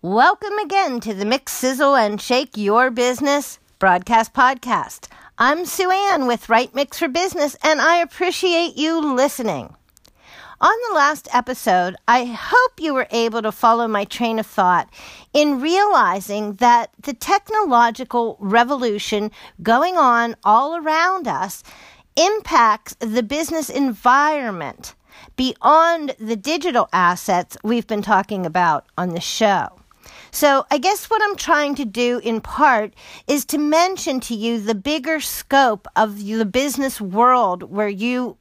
Welcome again to the Mix, Sizzle, and Shake Your Business broadcast podcast. I'm Sue Ann with Right Mix for Business, and I appreciate you listening. On the last episode, I hope you were able to follow my train of thought in realizing that the technological revolution going on all around us impacts the business environment beyond the digital assets we've been talking about on the show. So I guess what I'm trying to do in part is to mention to you the bigger scope of the business world where you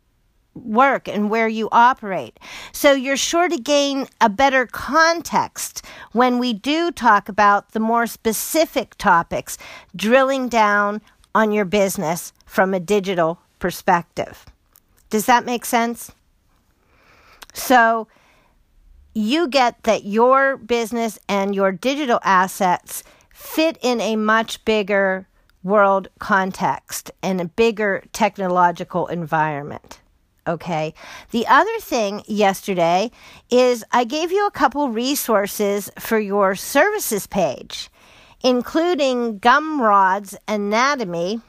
work and where you operate. So you're sure to gain a better context when we do talk about the more specific topics, drilling down on your business from a digital perspective. Does that make sense? So, you get that your business and your digital assets fit in a much bigger world context and a bigger technological environment. Okay. The other thing yesterday is I gave you a couple resources for your services page, including Gumroad's anatomy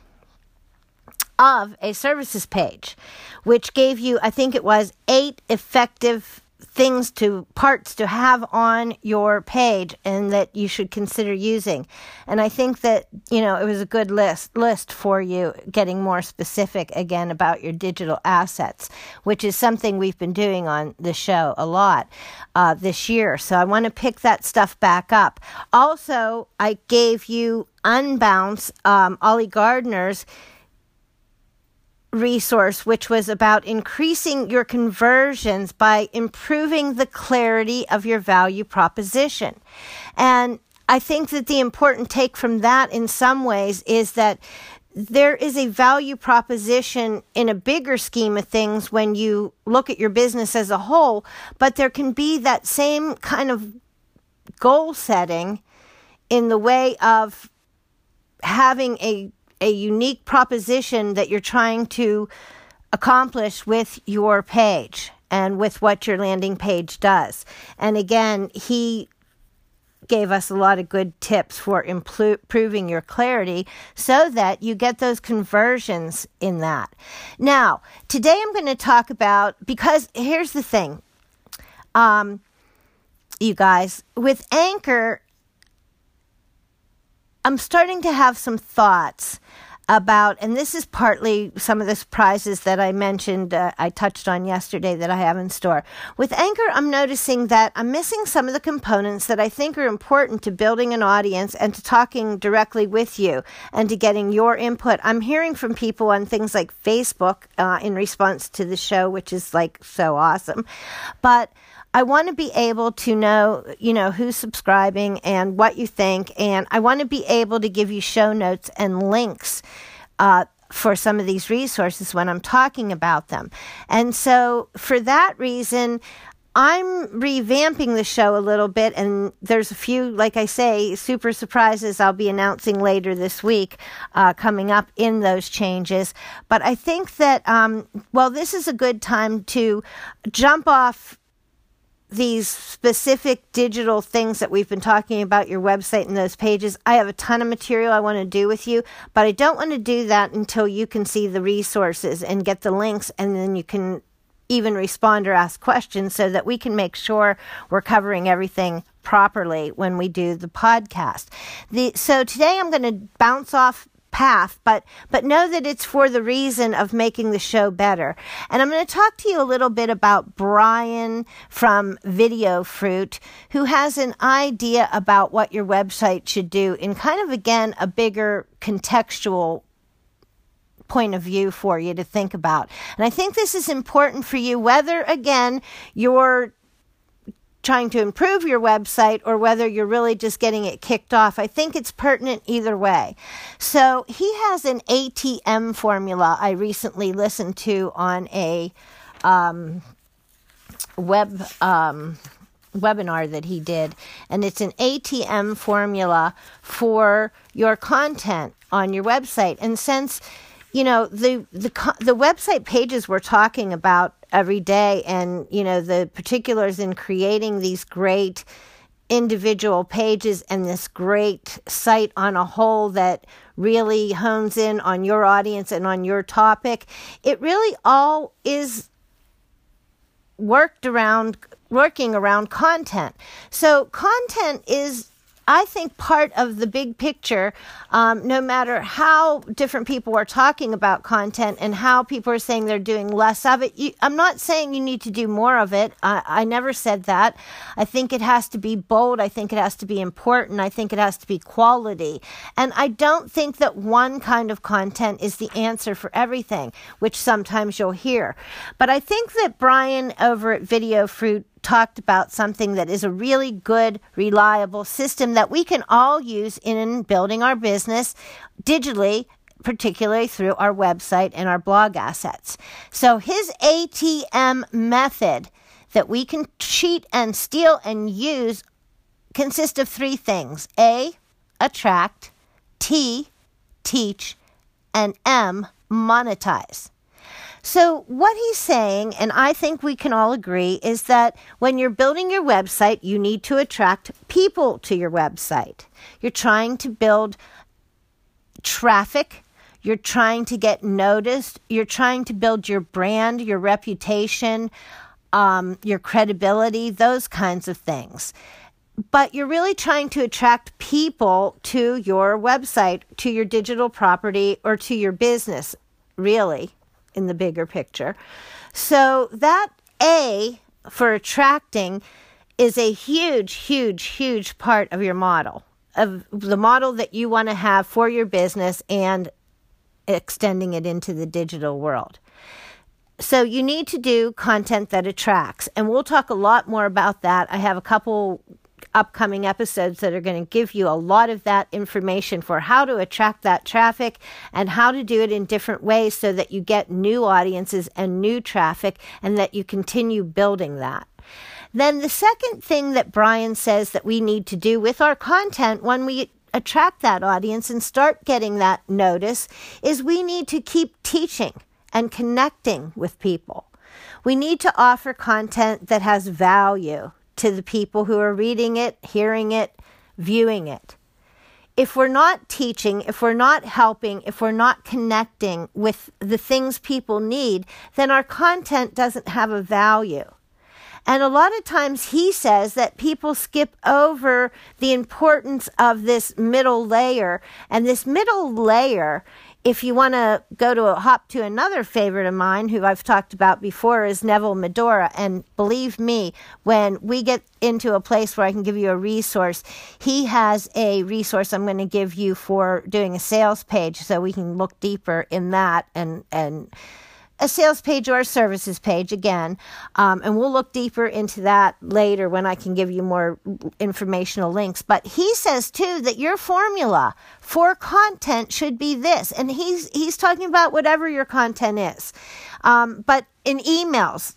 of a services page, which gave you, I think it was eight effective things to parts to have on your page and that you should consider using. And i think that you know it was a good list list for you getting more specific again about your digital assets which is something we've been doing on the show a lot uh, this year. So i want to pick that stuff back up. Also i gave you unbounce um, Oli Gardner's resource, which was about increasing your conversions by improving the clarity of your value proposition. And I think that the important take from that in some ways is that there is a value proposition in a bigger scheme of things when you look at your business as a whole, but there can be that same kind of goal setting in the way of having a a unique proposition that you're trying to accomplish with your page and with what your landing page does. And again, he gave us a lot of good tips for improving your clarity so that you get those conversions in that. Now, today I'm going to talk about because here's the thing. Um, you guys, with Anchor, I'm starting to have some thoughts about, and this is partly some of the surprises that I mentioned, uh, I touched on yesterday that I have in store. With Anchor, I'm noticing that I'm missing some of the components that I think are important to building an audience and to talking directly with you and to getting your input. I'm hearing from people on things like Facebook uh, in response to the show, which is like so awesome. But I want to be able to know, you know, who's subscribing and what you think. And I want to be able to give you show notes and links uh, for some of these resources when I'm talking about them. And so for that reason, I'm revamping the show a little bit, and there's a few, like I say, super surprises I'll be announcing later this week uh, coming up in those changes. But I think that, um, well, this is a good time to jump off these specific digital things that we've been talking about your website and those pages. I have a ton of material I want to do with you, but I don't want to do that until you can see the resources and get the links and then you can even respond or ask questions so that we can make sure we're covering everything properly when we do the podcast. The, so today I'm going to bounce off path, but but know that it's for the reason of making the show better. And I'm going to talk to you a little bit about Bryan from Video Fruit, who has an idea about what your website should do in kind of again a bigger contextual point of view for you to think about. And I think this is important for you, whether again you're trying to improve your website or whether you're really just getting it kicked off. I think it's pertinent either way. So he has an ATM formula I recently listened to on a um, web um, webinar that he did, and it's an ATM formula for your content on your website. And since you know the the the website pages we're talking about every day and you know the particulars in creating these great individual pages and this great site on a whole that really hones in on your audience and on your topic. It really all is worked around working around content. So content is I think part of the big picture, um, no matter how different people are talking about content and how people are saying they're doing less of it, you, I'm not saying you need to do more of it. I, I never said that. I think it has to be bold. I think it has to be important. I think it has to be quality. And I don't think that one kind of content is the answer for everything, which sometimes you'll hear. But I think that Bryan over at Video Fruit talked about something that is a really good, reliable system that we can all use in building our business digitally, particularly through our website and our blog assets. So his ATM method that we can cheat and steal and use consists of three things. A, attract, T, teach, and M, monetize. So, what he's saying, and I think we can all agree, is that when you're building your website, you need to attract people to your website. You're trying to build traffic. You're trying to get noticed. You're trying to build your brand, your reputation, um, your credibility, those kinds of things. But you're really trying to attract people to your website, to your digital property, or to your business, really in the bigger picture. So that A for attracting is a huge, huge, huge part of your model, of the model that you want to have for your business and extending it into the digital world. So you need to do content that attracts. And we'll talk a lot more about that. I have a couple upcoming episodes that are going to give you a lot of that information for how to attract that traffic and how to do it in different ways so that you get new audiences and new traffic and that you continue building that. Then the second thing that Bryan says that we need to do with our content when we attract that audience and start getting that notice is we need to keep teaching and connecting with people. We need to offer content that has value to the people who are reading it, hearing it, viewing it. If we're not teaching, if we're not helping, if we're not connecting with the things people need, then our content doesn't have a value. And a lot of times he says that people skip over the importance of this middle layer. And this middle layer if you want to go to a hop to another favorite of mine who I've talked about before is Neville Medhora. and believe me when we get into a place where I can give you a resource he has a resource I'm going to give you for doing a sales page so we can look deeper in that and and a sales page or a services page again. Um, and we'll look deeper into that later when I can give you more informational links. But he says too that your formula for content should be this. And he's, he's talking about whatever your content is. Um, but in emails,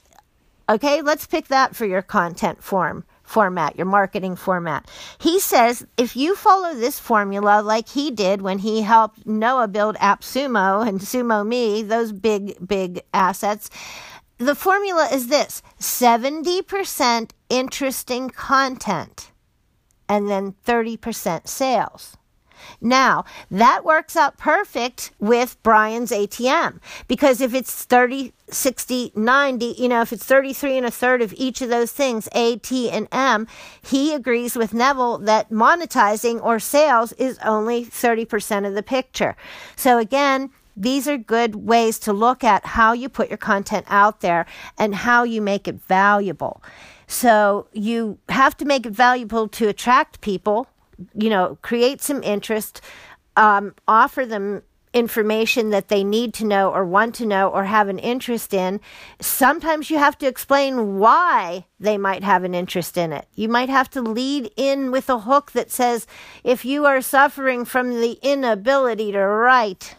okay, let's pick that for your content form format, your marketing format. He says if you follow this formula like he did when he helped Noah build AppSumo and SumoMe, those big, big assets, the formula is this 70% interesting content and then 30% sales. Now, that works out perfect with Bryan's ATM because if it's 30, 60, 90, you know, if it's 33 and a third of each of those things, A, T, and M, he agrees with Neville that monetizing or sales is only 30% of the picture. So again, these are good ways to look at how you put your content out there and how you make it valuable. So you have to make it valuable to attract people you know, create some interest, um, offer them information that they need to know or want to know or have an interest in. Sometimes you have to explain why they might have an interest in it. You might have to lead in with a hook that says, if you are suffering from the inability to write,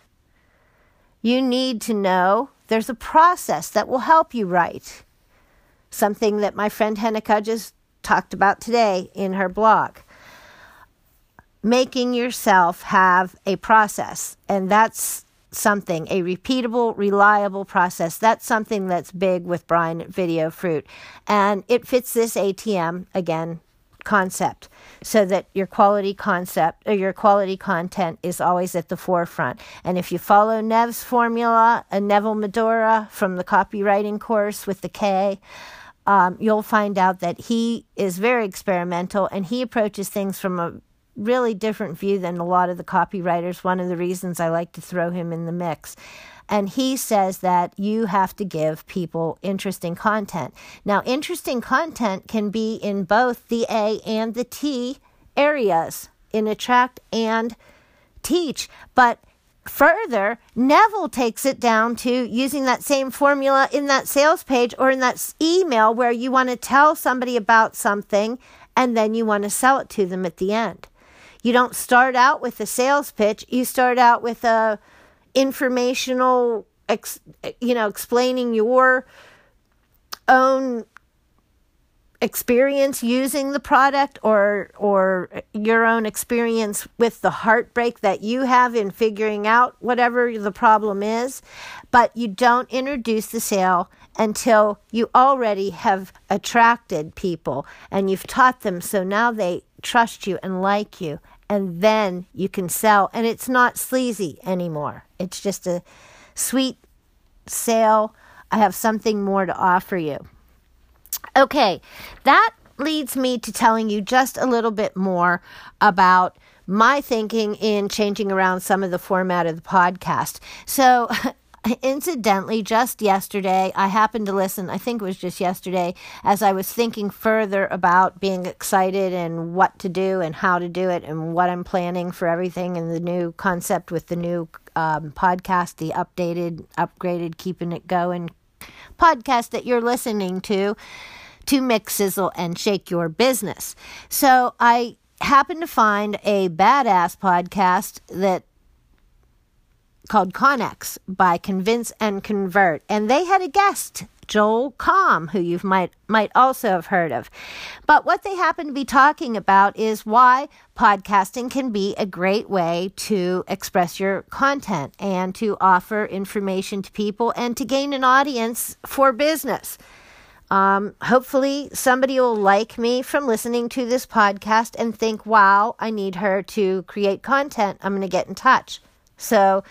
you need to know there's a process that will help you write. Something that my friend Hennika just talked about today in her blog making yourself have a process. And that's something, a repeatable, reliable process. That's something that's big with Bryan Video Fruit. And it fits this ATM again concept so that your quality concept or your quality content is always at the forefront. And if you follow Nev's formula, a Neville Medhora from the copywriting course with the K, um, you'll find out that he is very experimental and he approaches things from a really different view than a lot of the copywriters. One of the reasons I like to throw him in the mix. And he says that you have to give people interesting content. Now, interesting content can be in both the A and the T areas in attract and teach. But further, Neville takes it down to using that same formula in that sales page or in that email where you want to tell somebody about something and then you want to sell it to them at the end. You don't start out with a sales pitch, you start out with a informational ex, you know explaining your own experience using the product or or your own experience with the heartbreak that you have in figuring out whatever the problem is. But you don't introduce the sale until you already have attracted people and you've taught them. So now they trust you and like you and then you can sell. And it's not sleazy anymore. It's just a sweet sale. I have something more to offer you. Okay, that leads me to telling you just a little bit more about my thinking in changing around some of the format of the podcast. So, incidentally, just yesterday, I happened to listen, I think it was just yesterday, as I was thinking further about being excited and what to do and how to do it and what I'm planning for everything and the new concept with the new um, podcast, the updated, upgraded, keeping it going podcast that you're listening to to mix, sizzle, and shake your business. So I happened to find a badass podcast that called Connex by Convince and Convert, and they had a guest, Joel Comm, who you might might also have heard of. But what they happen to be talking about is why podcasting can be a great way to express your content and to offer information to people and to gain an audience for business. Um, hopefully, somebody will like me from listening to this podcast and think, wow, I need her to create content. I'm going to get in touch. So,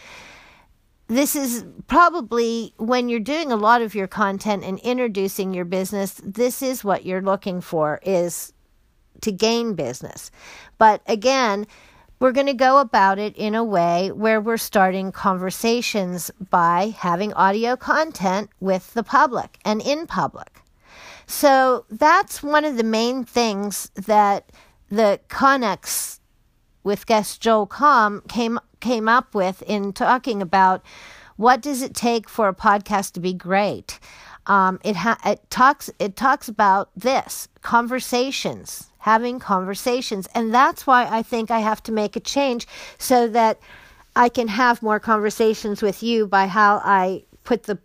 this is probably when you're doing a lot of your content and introducing your business, this is what you're looking for is to gain business. But again, we're going to go about it in a way where we're starting conversations by having audio content with the public and in public. So that's one of the main things that the Connex with guest Joel Comm came came up with in talking about what does it take for a podcast to be great. Um, it ha- it talks it talks about this conversations, having conversations, and that's why I think I have to make a change so that I can have more conversations with you by how I put the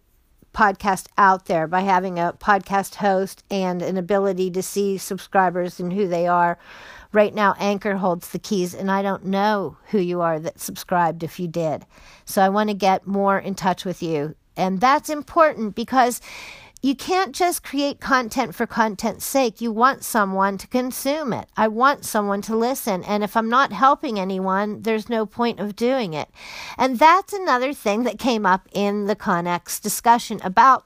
podcast out there by having a podcast host and an ability to see subscribers and who they are. Right now, Anchor holds the keys, and I don't know who you are that subscribed if you did. So I want to get more in touch with you. And that's important because you can't just create content for content's sake. You want someone to consume it. I want someone to listen. And if I'm not helping anyone, there's no point of doing it. And that's another thing that came up in the Connex discussion about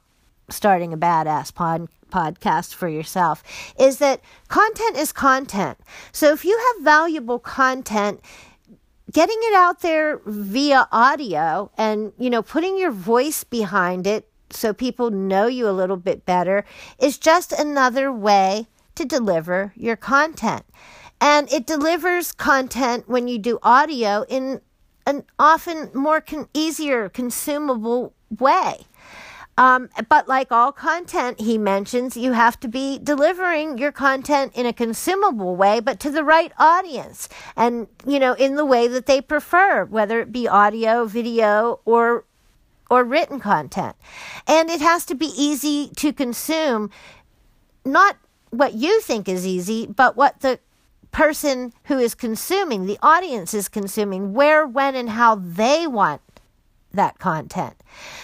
starting a badass pod, podcast for yourself is that content is content. So if you have valuable content, getting it out there via audio and you know putting your voice behind it so people know you a little bit better is just another way to deliver your content. And it delivers content when you do audio in an often more con- easier, consumable way. Um, but like all content, he mentions you have to be delivering your content in a consumable way, but to the right audience and, you know, in the way that they prefer, whether it be audio, video, or or written content. And it has to be easy to consume, not what you think is easy, but what the person who is consuming, the audience is consuming, where, when, and how they want that content.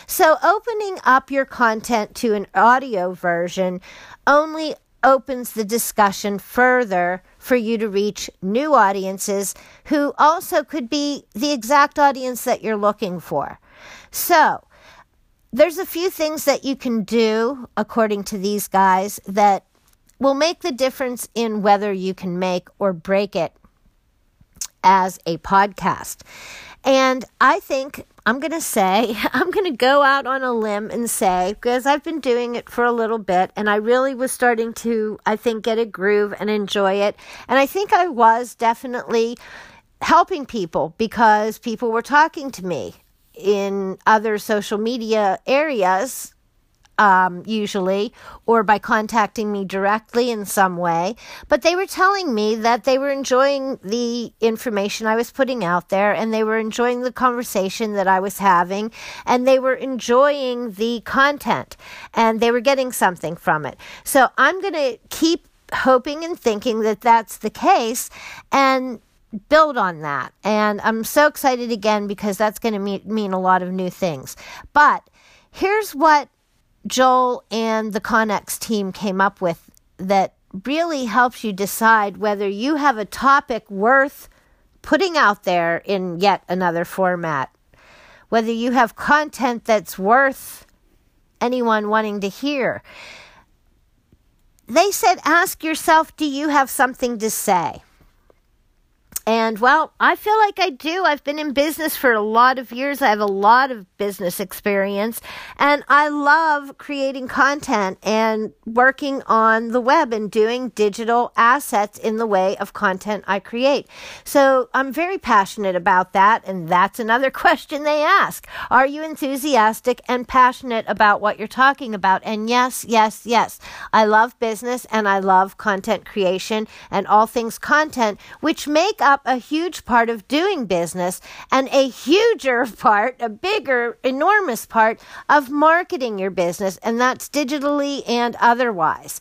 So, opening up your content to an audio version only opens the discussion further for you to reach new audiences who also could be the exact audience that you're looking for. So, there's a few things that you can do, according to these guys, that will make the difference in whether you can make or break it as a podcast. And I think I'm going to say, I'm going to go out on a limb and say, because I've been doing it for a little bit and I really was starting to, I think, get a groove and enjoy it. And I think I was definitely helping people because people were talking to me in other social media areas um, usually, or by contacting me directly in some way. But they were telling me that they were enjoying the information I was putting out there and they were enjoying the conversation that I was having and they were enjoying the content and they were getting something from it. So I'm going to keep hoping and thinking that that's the case and build on that. And I'm so excited again because that's going to mean, mean a lot of new things. But here's what Joel and the Connex team came up with that really helps you decide whether you have a topic worth putting out there in yet another format, whether you have content that's worth anyone wanting to hear. They said, ask yourself, do you have something to say? And well, I feel like I do. I've been in business for a lot of years. I have a lot of business experience and I love creating content and working on the web and doing digital assets in the way of content I create. So I'm very passionate about that. And that's another question they ask. Are you enthusiastic and passionate about what you're talking about? And yes, yes, yes. I love business and I love content creation and all things content, which make up up a huge part of doing business and a huger part, a bigger, enormous part of marketing your business, and that's digitally and otherwise.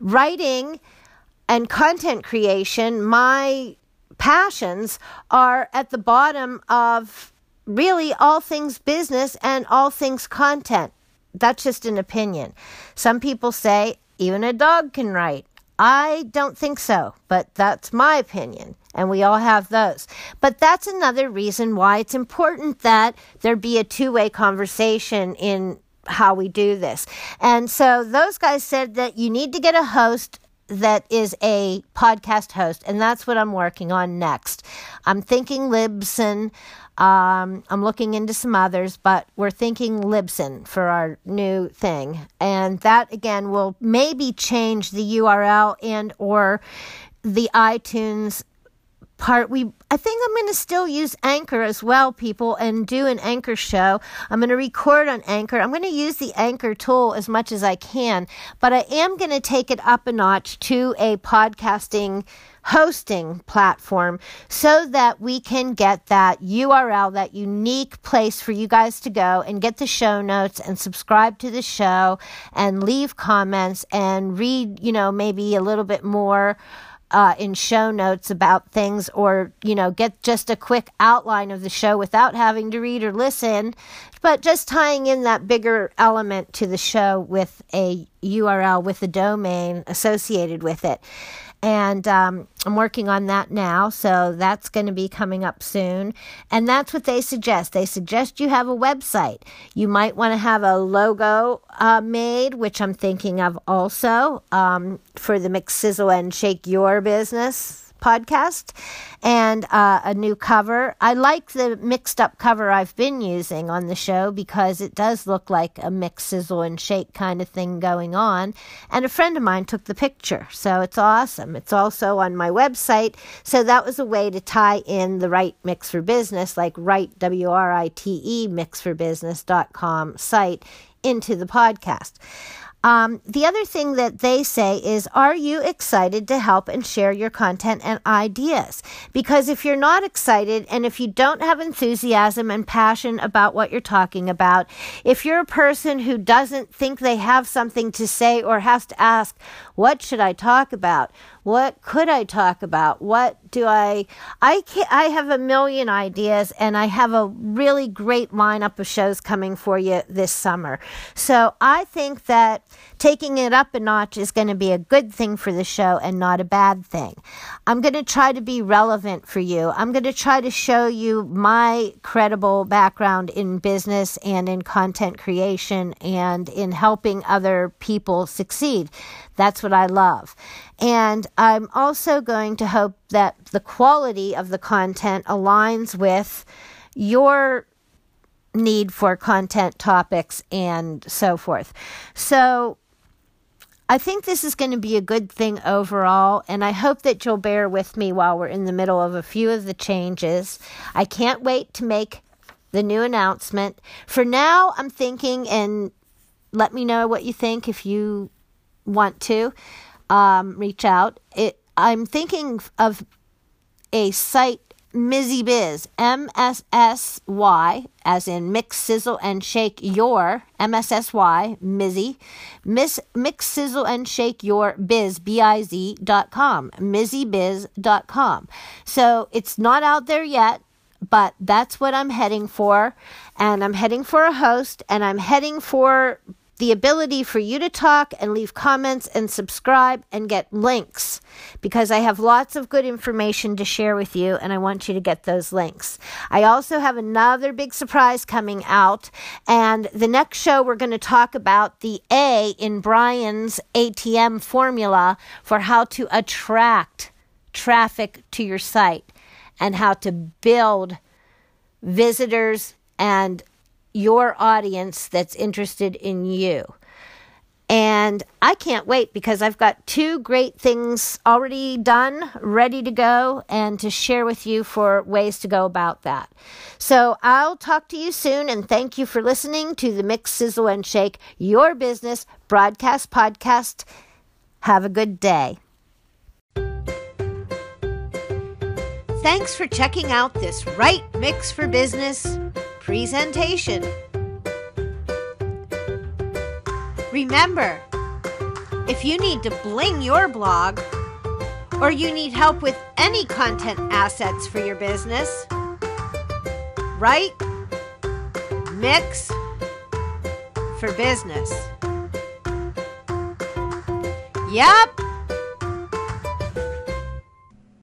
Writing and content creation, my passions are at the bottom of really all things business and all things content. That's just an opinion. Some people say even a dog can write. I don't think so, but that's my opinion, and we all have those. But that's another reason why it's important that there be a two way conversation in how we do this. And so those guys said that you need to get a host that is a podcast host, and that's what I'm working on next. I'm thinking Libsyn. Um, I'm looking into some others, but we're thinking Libsyn for our new thing, and that again will maybe change the URL and or the iTunes part we I think I'm going to still use Anchor as well people and do an Anchor show. I'm going to record on Anchor. I'm going to use the Anchor tool as much as I can, but I am going to take it up a notch to a podcasting hosting platform so that we can get that URL, that unique place for you guys to go and get the show notes and subscribe to the show and leave comments and read, you know, maybe a little bit more uh, in show notes about things or, you know, get just a quick outline of the show without having to read or listen, but just tying in that bigger element to the show with a URL with a domain associated with it. And um, I'm working on that now, so that's going to be coming up soon. And that's what they suggest. They suggest you have a website. You might want to have a logo uh, made, which I'm thinking of also um, for the Mix Sizzle and Shake Your Business podcast and uh, a new cover. I like the mixed up cover I've been using on the show because it does look like a mix, sizzle, and shake kind of thing going on. And a friend of mine took the picture, so it's awesome. It's also on my website, so that was a way to tie in the right mix for business, like right W R I T E mixforbusiness.com site into the podcast. Um, the other thing that they say is, are you excited to help and share your content and ideas? Because if you're not excited and if you don't have enthusiasm and passion about what you're talking about, if you're a person who doesn't think they have something to say or has to ask, what should I talk about? What could I talk about? What do I I can I have a million ideas and I have a really great lineup of shows coming for you this summer. So I think that taking it up a notch is going to be a good thing for the show and not a bad thing. I'm going to try to be relevant for you. I'm going to try to show you my credible background in business and in content creation and in helping other people succeed. That's what I love. And I'm also going to hope that the quality of the content aligns with your need for content topics and so forth. So I think this is going to be a good thing overall, and I hope that you'll bear with me while we're in the middle of a few of the changes. I can't wait to make the new announcement. For now, I'm thinking, and let me know what you think if you want to um, reach out. It, I'm thinking of a site Mizzy Biz, M S S Y, as in mix, sizzle, and shake your, M S S Y, Mizzy, Miss, mix, sizzle, and shake your biz, B I Z dot com, MizzyBiz dot com. So it's not out there yet, but that's what I'm heading for. And I'm heading for a host, and I'm heading for the ability for you to talk and leave comments and subscribe and get links because I have lots of good information to share with you and I want you to get those links. I also have another big surprise coming out and the next show we're going to talk about the A in Bryan's ATM formula for how to attract traffic to your site and how to build visitors and your audience that's interested in you. And I can't wait because I've got two great things already done, ready to go, and to share with you for ways to go about that. So I'll talk to you soon, and thank you for listening to the Mix, Sizzle, and Shake Your Business broadcast podcast. Have a good day. Thanks for checking out this Right Mix for Business presentation. Remember, if you need to bling your blog or you need help with any content assets for your business, write Mix for Business. Yep.